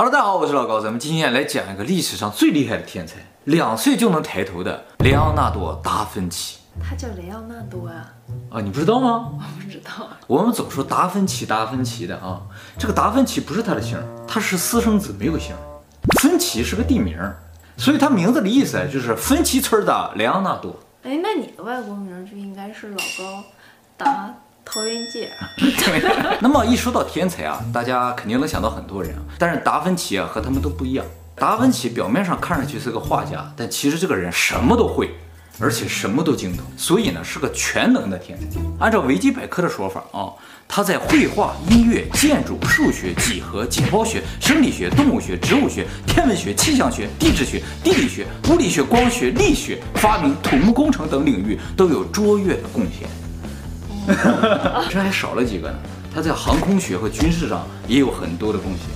Hello，大家好，我是老高，咱们今天来讲一个历史上最厉害的天才，两岁就能抬头的雷昂纳多·达芬奇。他叫雷昂纳多啊？啊，你不知道吗？我不知道。我们总说达芬奇，达芬奇的啊，这个达芬奇不是他的姓，他是私生子，没有姓。芬奇是个地名，所以他名字的意思就是芬奇村的雷昂纳多。哎，那你的外国名就应该是老高达。桃园姐，那么一说到天才啊，大家肯定能想到很多人啊。但是达芬奇啊和他们都不一样。达芬奇表面上看上去是个画家，但其实这个人什么都会，而且什么都精通，所以呢是个全能的天才。按照维基百科的说法啊，他在绘画、音乐、建筑、数学、几何、解剖学、生理学、动物学、植物学、天文学、气象学、地质学、地理学、物理学、光学、力学、发明、土木工程等领域都有卓越的贡献。这还少了几个呢？他在航空学和军事上也有很多的贡献。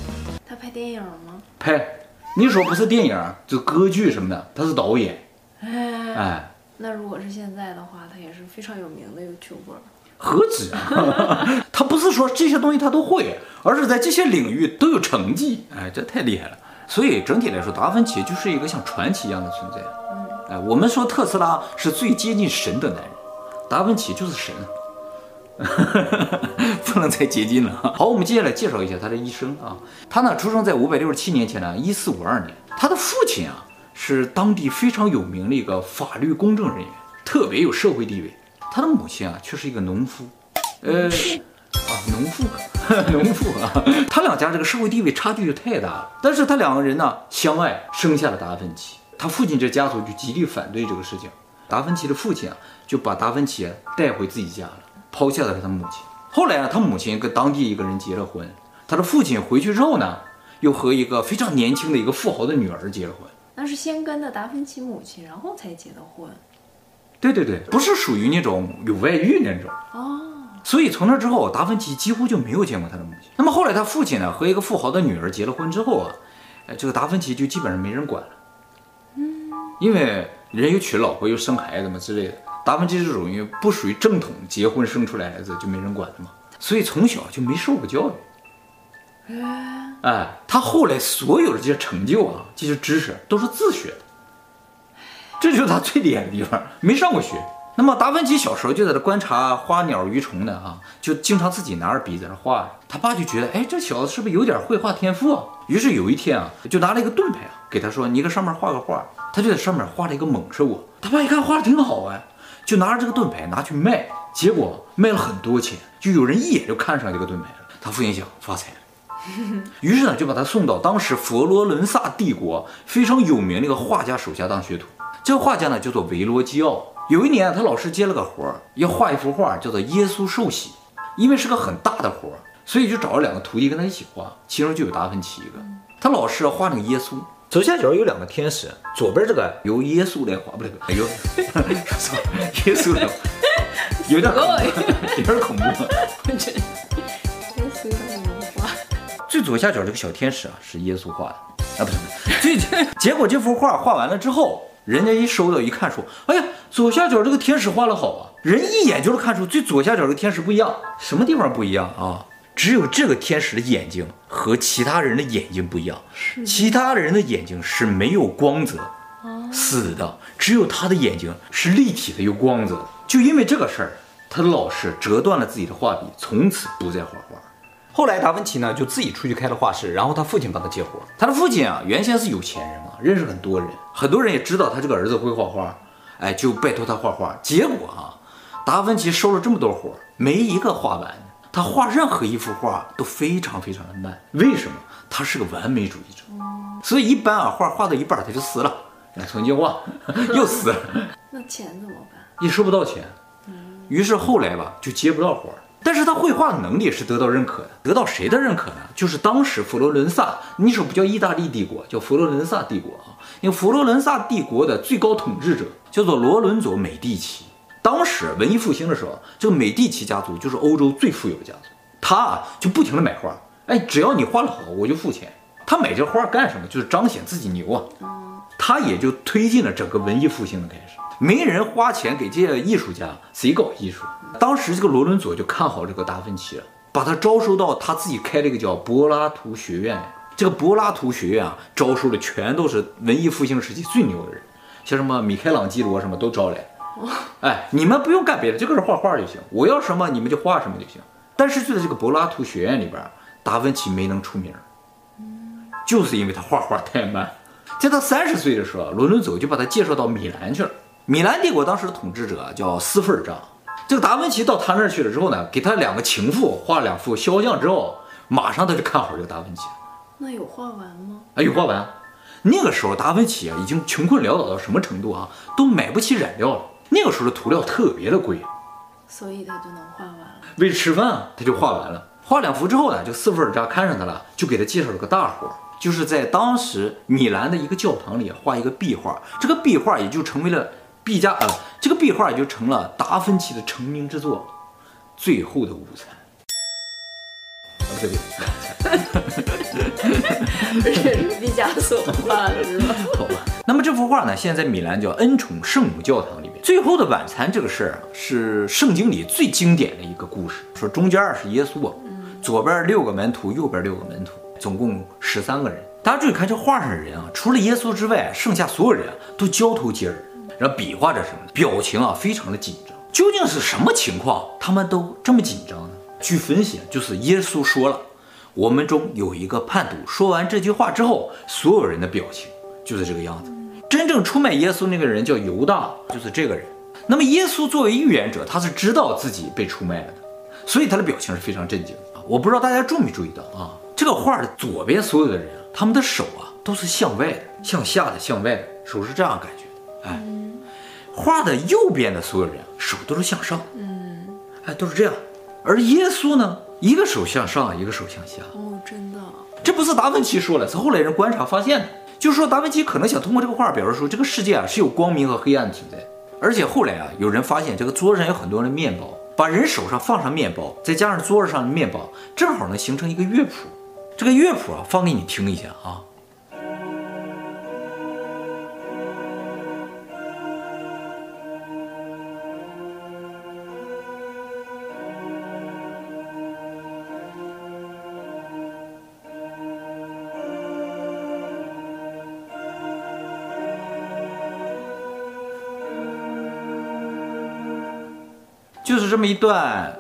他拍电影吗？拍，你说不是电影，就歌剧什么的，他是导演。哎，哎，那如果是现在的话，他也是非常有名的 YouTuber。何止啊！他不是说这些东西他都会，而是在这些领域都有成绩。哎，这太厉害了。所以整体来说，达芬奇就是一个像传奇一样的存在。嗯，哎，我们说特斯拉是最接近神的男人，达芬奇就是神。不能再接近了。好，我们接下来介绍一下他的一生啊。他呢，出生在五百六十七年前呢，一四五二年。他的父亲啊，是当地非常有名的一个法律公证人员，特别有社会地位。他的母亲啊，却是一个农夫。呃，啊，农妇，农妇啊。他两家这个社会地位差距就太大了。但是他两个人呢，相爱，生下了达芬奇。他父亲这家族就极力反对这个事情。达芬奇的父亲啊，就把达芬奇带回自己家了。抛下了他母亲。后来啊，他母亲跟当地一个人结了婚。他的父亲回去之后呢，又和一个非常年轻的一个富豪的女儿结了婚。那是先跟的达芬奇母亲，然后才结的婚。对对对，不是属于那种有外遇那种。哦。所以从那之后，达芬奇几乎就没有见过他的母亲。那么后来他父亲呢，和一个富豪的女儿结了婚之后啊，哎，这个达芬奇就基本上没人管了。嗯。因为人又娶老婆又生孩子嘛之类的。达芬奇这种因为不属于正统结婚生出来孩子就没人管的嘛，所以从小就没受过教育。哎，他后来所有的这些成就啊，这些知识都是自学的，这就是他最厉害的地方，没上过学。那么达芬奇小时候就在这观察花鸟鱼虫的啊，就经常自己拿着笔在那画。他爸就觉得，哎，这小子是不是有点绘画天赋啊？于是有一天啊，就拿了一个盾牌啊，给他说，你搁上面画个画。他就在上面画了一个猛兽啊。他爸一看画的挺好啊。就拿着这个盾牌拿去卖，结果卖了很多钱，就有人一眼就看上这个盾牌了。他父亲想发财了，于是呢就把他送到当时佛罗伦萨帝国非常有名的一个画家手下当学徒。这个画家呢叫做维罗基奥。有一年他老师接了个活儿，要画一幅画叫做《耶稣受洗》，因为是个很大的活儿，所以就找了两个徒弟跟他一起画，其中就有达芬奇一个。他老师画那个耶稣。左下角有两个天使，左边这个由耶稣来画，不对，哎呦，耶稣来画，有点恐怖，有点恐怖。耶稣来画。最左下角这个小天使啊，是耶稣画的啊，不是，最结果这幅画画完了之后，人家一收到一看说，哎呀，左下角这个天使画的好啊，人一眼就能看出最左下角这个天使不一样，什么地方不一样啊？只有这个天使的眼睛和其他人的眼睛不一样，其他人的眼睛是没有光泽，死的，只有他的眼睛是立体的，有光泽。就因为这个事儿，他的老师折断了自己的画笔，从此不再画画。后来达芬奇呢就自己出去开了画室，然后他父亲帮他接活。他的父亲啊原先是有钱人嘛，认识很多人，很多人也知道他这个儿子会画画，哎，就拜托他画画。结果啊，达芬奇收了这么多活，没一个画完。他画任何一幅画都非常非常的慢，为什么？他是个完美主义者，所以一般啊画画到一半他就死了，重新画 又死了。那钱怎么办？也收不到钱，于是后来吧就接不到活儿。但是他绘画的能力是得到认可的，得到谁的认可呢？就是当时佛罗伦萨，那时候不叫意大利帝国，叫佛罗伦萨帝国啊。因为佛罗伦萨帝国的最高统治者叫做罗伦佐美第奇。当时文艺复兴的时候，这个美第奇家族就是欧洲最富有的家族。他啊就不停的买画，哎，只要你画得好，我就付钱。他买这画干什么？就是彰显自己牛啊。他也就推进了整个文艺复兴的开始。没人花钱给这些艺术家，谁搞艺术？当时这个罗伦佐就看好这个达芬奇了，把他招收到他自己开了一个叫柏拉图学院，这个柏拉图学院啊，招收的全都是文艺复兴时期最牛的人，像什么米开朗基罗什么都招来。哎，你们不用干别的，就搁这画画就行。我要什么你们就画什么就行。但是就在这个柏拉图学院里边，达芬奇没能出名，就是因为他画画太慢。在他三十岁的时候，伦伦佐就把他介绍到米兰去了。米兰帝国当时的统治者叫斯菲尔扎。这个达芬奇到他那儿去了之后呢，给他两个情妇画了两幅肖像之后，马上他就看好这个达芬奇。那有画完吗？哎，有画完。那个时候达芬奇啊，已经穷困潦倒到什么程度啊，都买不起染料了。那个时候的涂料特别的贵，所以他就能画完了。为了吃饭，他就画完了。画两幅之后呢，就斯菲尔扎看上他了，就给他介绍了个大活，就是在当时米兰的一个教堂里画一个壁画。这个壁画也就成为了毕加呃，这个壁画也就成了达芬奇的成名之作《最后的午餐》。啊，对对，这是毕加索画的是吧？好吧。那么这幅画呢，现在在米兰叫恩宠圣母教堂里面。最后的晚餐这个事儿啊，是圣经里最经典的一个故事。说中间是耶稣，左边六个门徒，右边六个门徒，总共十三个人。大家注意看这画上的人啊，除了耶稣之外，剩下所有人啊都交头接耳，然后比划着什么，表情啊非常的紧张。究竟是什么情况，他们都这么紧张呢？据分析，就是耶稣说了，我们中有一个叛徒。说完这句话之后，所有人的表情就是这个样子。真正出卖耶稣那个人叫犹大，就是这个人。那么耶稣作为预言者，他是知道自己被出卖了的，所以他的表情是非常震惊啊。我不知道大家注没注意到啊？这个画的左边所有的人，他们的手啊都是向外的，向下的，向外的，手是这样感觉的。哎，画的右边的所有人手都是向上，嗯，哎，都是这样。而耶稣呢，一个手向上，一个手向下。哦，真的？这不是达芬奇说了，是后来人观察发现的。就是说，达芬奇可能想通过这个画表示说，这个世界啊是有光明和黑暗存在。而且后来啊，有人发现这个桌子上有很多的面包，把人手上放上面包，再加上桌子上的面包，正好能形成一个乐谱。这个乐谱啊，放给你听一下啊。这么一段，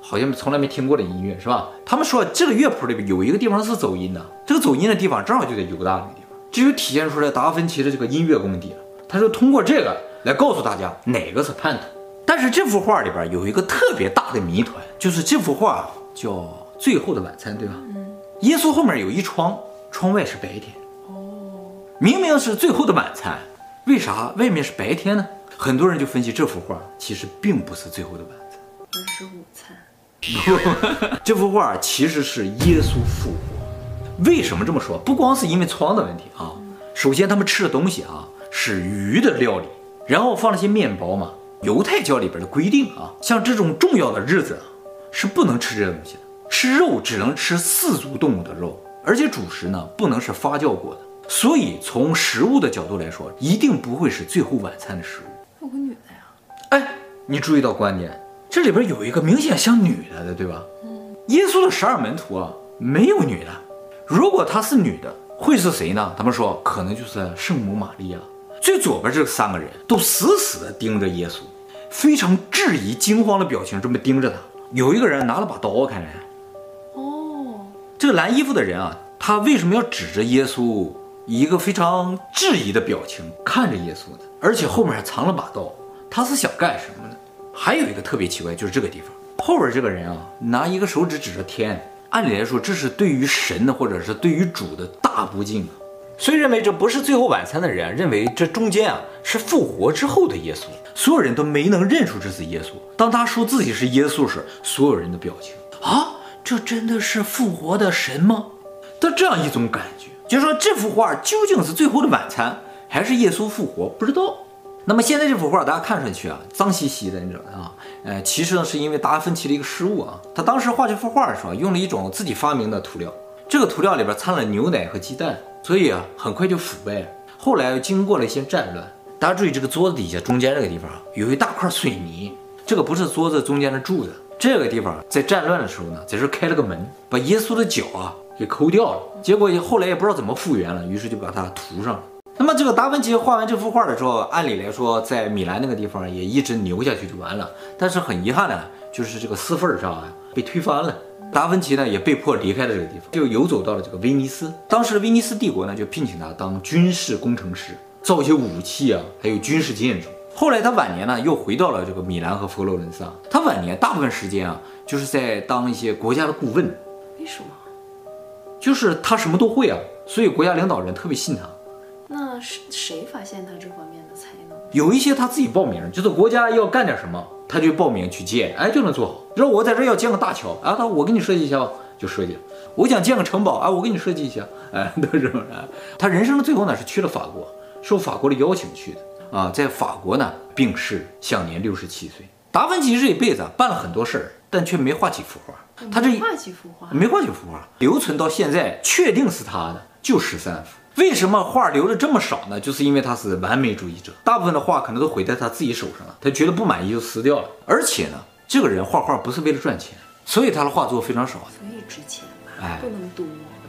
好像从来没听过的音乐，是吧？他们说这个乐谱里边有一个地方是走音的，这个走音的地方正好就在犹大那个地方，这就体现出来达芬奇的这个音乐功底了。他说通过这个来告诉大家哪个是叛徒。但是这幅画里边有一个特别大的谜团，就是这幅画叫《最后的晚餐》，对吧？嗯。耶稣后面有一窗，窗外是白天。哦。明明是最后的晚餐，为啥外面是白天呢？很多人就分析这幅画其实并不是最后的晚餐，而是午餐。这幅画其实是耶稣复活。为什么这么说？不光是因为窗的问题啊。首先，他们吃的东西啊是鱼的料理，然后放了些面包嘛。犹太教里边的规定啊，像这种重要的日子啊，是不能吃这些东西的。吃肉只能吃四足动物的肉，而且主食呢不能是发酵过的。所以从食物的角度来说，一定不会是最后晚餐的食物。有个女的呀？哎，你注意到观点，这里边有一个明显像女的的，对吧？嗯。耶稣的十二门徒啊，没有女的。如果她是女的，会是谁呢？他们说可能就是圣母玛利亚。最左边这三个人都死死地盯着耶稣，非常质疑、惊慌的表情，这么盯着他。有一个人拿了把刀，看来。哦。这个蓝衣服的人啊，他为什么要指着耶稣？以一个非常质疑的表情看着耶稣的，而且后面还藏了把刀，他是想干什么呢？还有一个特别奇怪，就是这个地方后边这个人啊，拿一个手指指着天，按理来说这是对于神的或者是对于主的大不敬啊。所以认为这不是最后晚餐的人认为这中间啊是复活之后的耶稣，所有人都没能认出这是耶稣。当他说自己是耶稣时，所有人的表情啊，这真的是复活的神吗？的这样一种感觉。就说这幅画究竟是最后的晚餐，还是耶稣复活？不知道。那么现在这幅画大家看上去啊，脏兮兮的，你知道啊？呃，其实呢是因为达芬奇的一个失误啊。他当时画这幅画的时候，用了一种自己发明的涂料，这个涂料里边掺了牛奶和鸡蛋，所以啊很快就腐败了。后来又经过了一些战乱，大家注意这个桌子底下中间这个地方有一大块水泥，这个不是桌子中间的柱子，这个地方在战乱的时候呢，在这开了个门，把耶稣的脚啊。给抠掉了，结果也后来也不知道怎么复原了，于是就把它涂上了。那么这个达芬奇画完这幅画的时候，按理来说在米兰那个地方也一直留下去就完了，但是很遗憾的，就是这个私份上啊被推翻了。达芬奇呢也被迫离开了这个地方，就游走到了这个威尼斯。当时威尼斯帝国呢就聘请他当军事工程师，造一些武器啊，还有军事建筑。后来他晚年呢又回到了这个米兰和佛罗伦萨。他晚年大部分时间啊就是在当一些国家的顾问。为什么？就是他什么都会啊，所以国家领导人特别信他。那是谁发现他这方面的才能？有一些他自己报名，就是国家要干点什么。他就报名去建，哎，就能做好。比如说我在这要建个大桥啊，他我给你设计一下，就设计了。我想建个城堡啊，我给你设计一下，哎，都是这么着。他人生的最后呢，是去了法国，受法国的邀请去的啊，在法国呢病逝，享年六十七岁。达芬奇这一辈子办了很多事儿，但却没画几幅画。他这画几幅画？没画几幅画，留存到现在确定是他的就十三幅。为什么画留的这么少呢？就是因为他是完美主义者，大部分的画可能都毁在他自己手上了，他觉得不满意就撕掉了。而且呢，这个人画画不是为了赚钱，所以他的画作非常少，所以值钱吧？哎，不能多。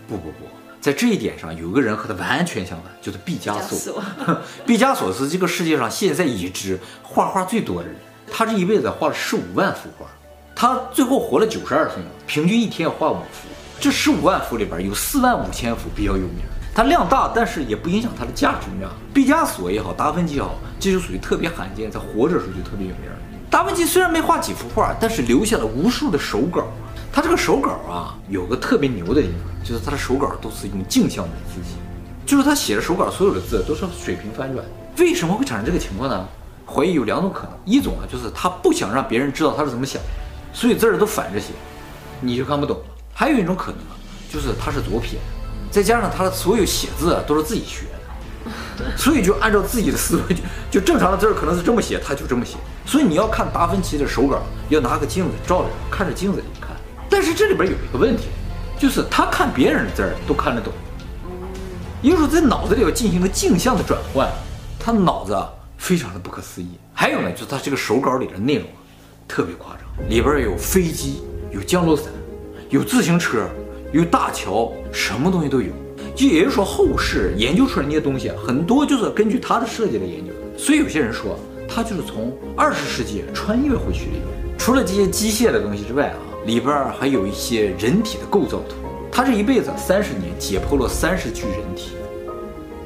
不不不，在这一点上有个人和他完全相反，就是毕加索。毕加索是这个世界上现在已知画画最多的人，他这一辈子画了十五万幅画，他最后活了九十二岁嘛，平均一天要画五幅。这十五万幅里边有四万五千幅比较有名。它量大，但是也不影响它的价值。你知道，毕加索也好，达芬奇也好，这就属于特别罕见，在活着的时候就特别有名。达芬奇虽然没画几幅画，但是留下了无数的手稿。他这个手稿啊，有个特别牛的地方，就是他的手稿都是用镜像的字体，就是他写的手稿所有的字都是水平翻转。为什么会产生这个情况呢？怀疑有两种可能，一种啊，就是他不想让别人知道他是怎么想，所以字儿都反着写，你就看不懂了。还有一种可能，就是他是左撇。再加上他的所有写字都是自己学的，所以就按照自己的思维，就就正常的字儿可能是这么写，他就这么写。所以你要看达芬奇的手稿，要拿个镜子照着，看着镜子里看。但是这里边有一个问题，就是他看别人的字儿都看得懂，也就是说在脑子里要进行个镜像的转换，他脑子非常的不可思议。还有呢，就是他这个手稿里的内容特别夸张，里边有飞机，有降落伞，有自行车。有大桥，什么东西都有，就也就是说后世研究出来那些东西，很多就是根据他的设计来研究的。所以有些人说他就是从二十世纪穿越回去的。除了这些机械的东西之外啊，里边还有一些人体的构造图。他这一辈子三十年解剖了三十具人体，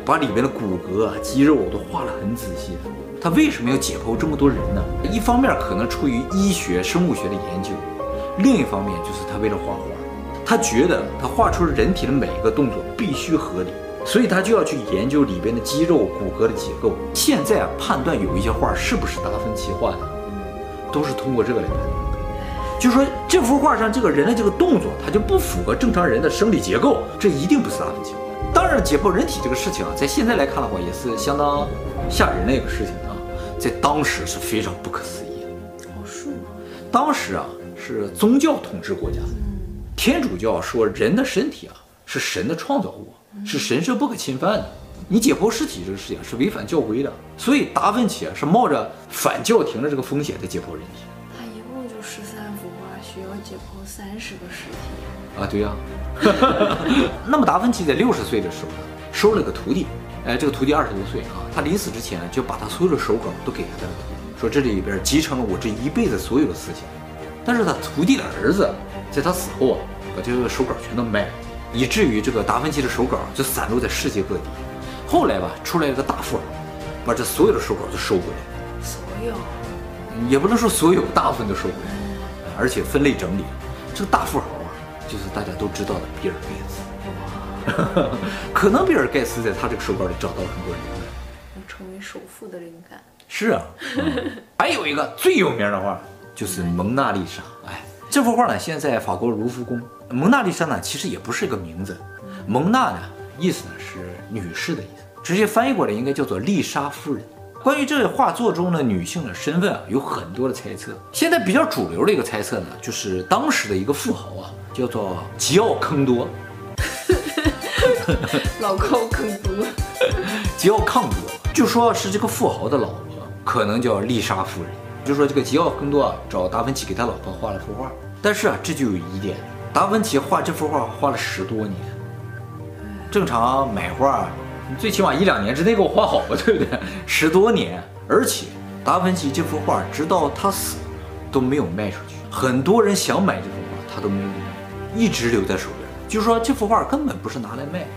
把里边的骨骼、肌肉都画得很仔细。他为什么要解剖这么多人呢？一方面可能出于医学、生物学的研究，另一方面就是他为了画画。他觉得他画出人体的每一个动作必须合理，所以他就要去研究里边的肌肉、骨骼的结构。现在啊，判断有一些画是不是达芬奇画的，都是通过这个来判断。就说这幅画上这个人的这个动作，它就不符合正常人的生理结构，这一定不是达芬奇画的。当然，解剖人体这个事情啊，在现在来看的话，也是相当吓人的一个事情，在当时是非常不可思议的。哦，是吗？当时啊，是宗教统治国家。天主教说人的身体啊是神的创造物，是神圣不可侵犯的。你解剖尸体这个事情是违反教规的，所以达芬奇啊是冒着反教廷的这个风险在解剖人体。他一共就十三幅画，需要解剖三十个尸体啊？对呀。那么达芬奇在六十岁的时候收了个徒弟，哎，这个徒弟二十多岁啊，他临死之前就把他所有的手稿都给了他的徒弟，说这里边集成了我这一辈子所有的思想。但是他徒弟的儿子在他死后啊，把这个手稿全都卖了，以至于这个达芬奇的手稿就散落在世界各地。后来吧，出来一个大富豪，把这所有的手稿都收回来。所有？也不能说所有，大部分都收回来，而且分类整理。这个大富豪啊，就是大家都知道的比尔盖茨。可能比尔盖茨在他这个手稿里找到了很多灵感，能成为首富的灵感。是啊，嗯、还有一个最有名的画。就是蒙娜丽莎，哎，这幅画呢，现在法国卢浮宫。蒙娜丽莎呢，其实也不是一个名字，蒙娜呢，意思呢是女士的意思，直接翻译过来应该叫做丽莎夫人。关于这画作中的女性的身份啊，有很多的猜测。现在比较主流的一个猜测呢，就是当时的一个富豪啊，叫做吉奥康多，老高更多，吉奥康多，就说是这个富豪的老婆，可能叫丽莎夫人。就说这个吉奥康多啊，找达芬奇给他老婆画了幅画，但是啊，这就有疑点，达芬奇画这幅画画了十多年，正常买画，你最起码一两年之内给我画好吧，对不对？十多年，而且达芬奇这幅画直到他死都没有卖出去，很多人想买这幅画，他都没有卖，一直留在手边。就说这幅画根本不是拿来卖。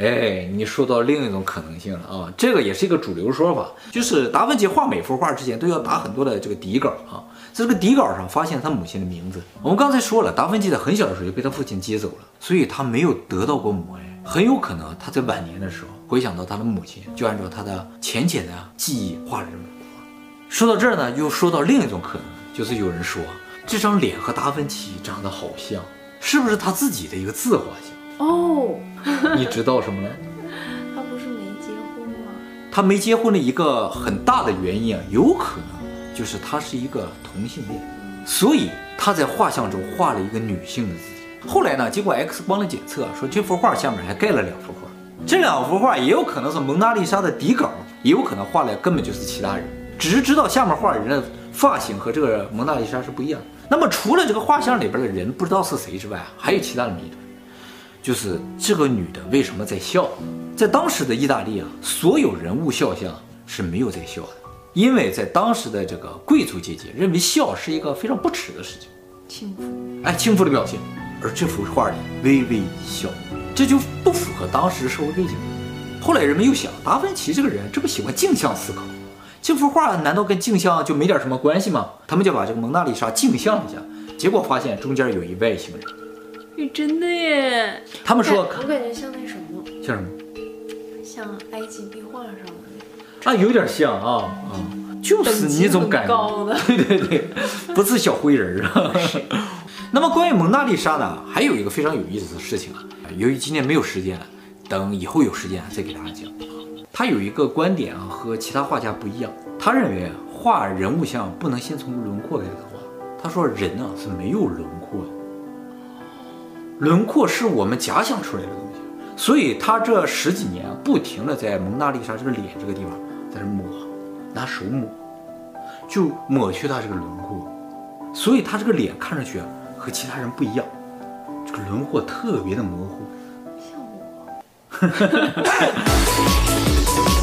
哎，你说到另一种可能性了啊，这个也是一个主流说法，就是达芬奇画每幅画之前都要打很多的这个底稿啊，在这个底稿上发现他母亲的名字。我们刚才说了，达芬奇在很小的时候就被他父亲接走了，所以他没有得到过母爱，很有可能他在晚年的时候回想到他的母亲，就按照他的浅浅的记忆画了这幅画。说到这儿呢，又说到另一种可能，就是有人说这张脸和达芬奇长得好像，是不是他自己的一个自画像？哦，你知道什么了？他不是没结婚吗？他没结婚的一个很大的原因啊，有可能就是他是一个同性恋，所以他在画像中画了一个女性的自己。后来呢，经过 X 光的检测，说这幅画下面还盖了两幅画，这两幅画也有可能是蒙娜丽莎的底稿，也有可能画的根本就是其他人，只是知道下面画人的发型和这个蒙娜丽莎是不一样。那么除了这个画像里边的人不知道是谁之外，还有其他的谜团。就是这个女的为什么在笑？在当时的意大利啊，所有人物肖像是没有在笑的，因为在当时的这个贵族阶级认为笑是一个非常不耻的事情，轻浮，哎，轻浮的表现。而这幅画里微微一笑，这就不符合当时社会背景。后来人们又想，达芬奇这个人这不喜欢镜像思考，这幅画难道跟镜像就没点什么关系吗？他们就把这个蒙娜丽莎镜像一下，结果发现中间有一外星人。真的耶！他们说，我感觉像那什么，像什么？像埃及壁画上的那啊，有点像啊啊，就是你总感觉，对对对，不是小灰人啊。那么关于蒙娜丽莎呢，还有一个非常有意思的事情啊。由于今天没有时间了，等以后有时间再给大家讲。他有一个观点啊，和其他画家不一样。他认为画人物像不能先从轮廓开始画。他说人呢是没有轮廓的。轮廓是我们假想出来的东西，所以他这十几年不停的在蒙娜丽莎这个脸这个地方在这抹，拿手抹，就抹去他这个轮廓，所以他这个脸看上去和其他人不一样，这个轮廓特别的模糊，像我。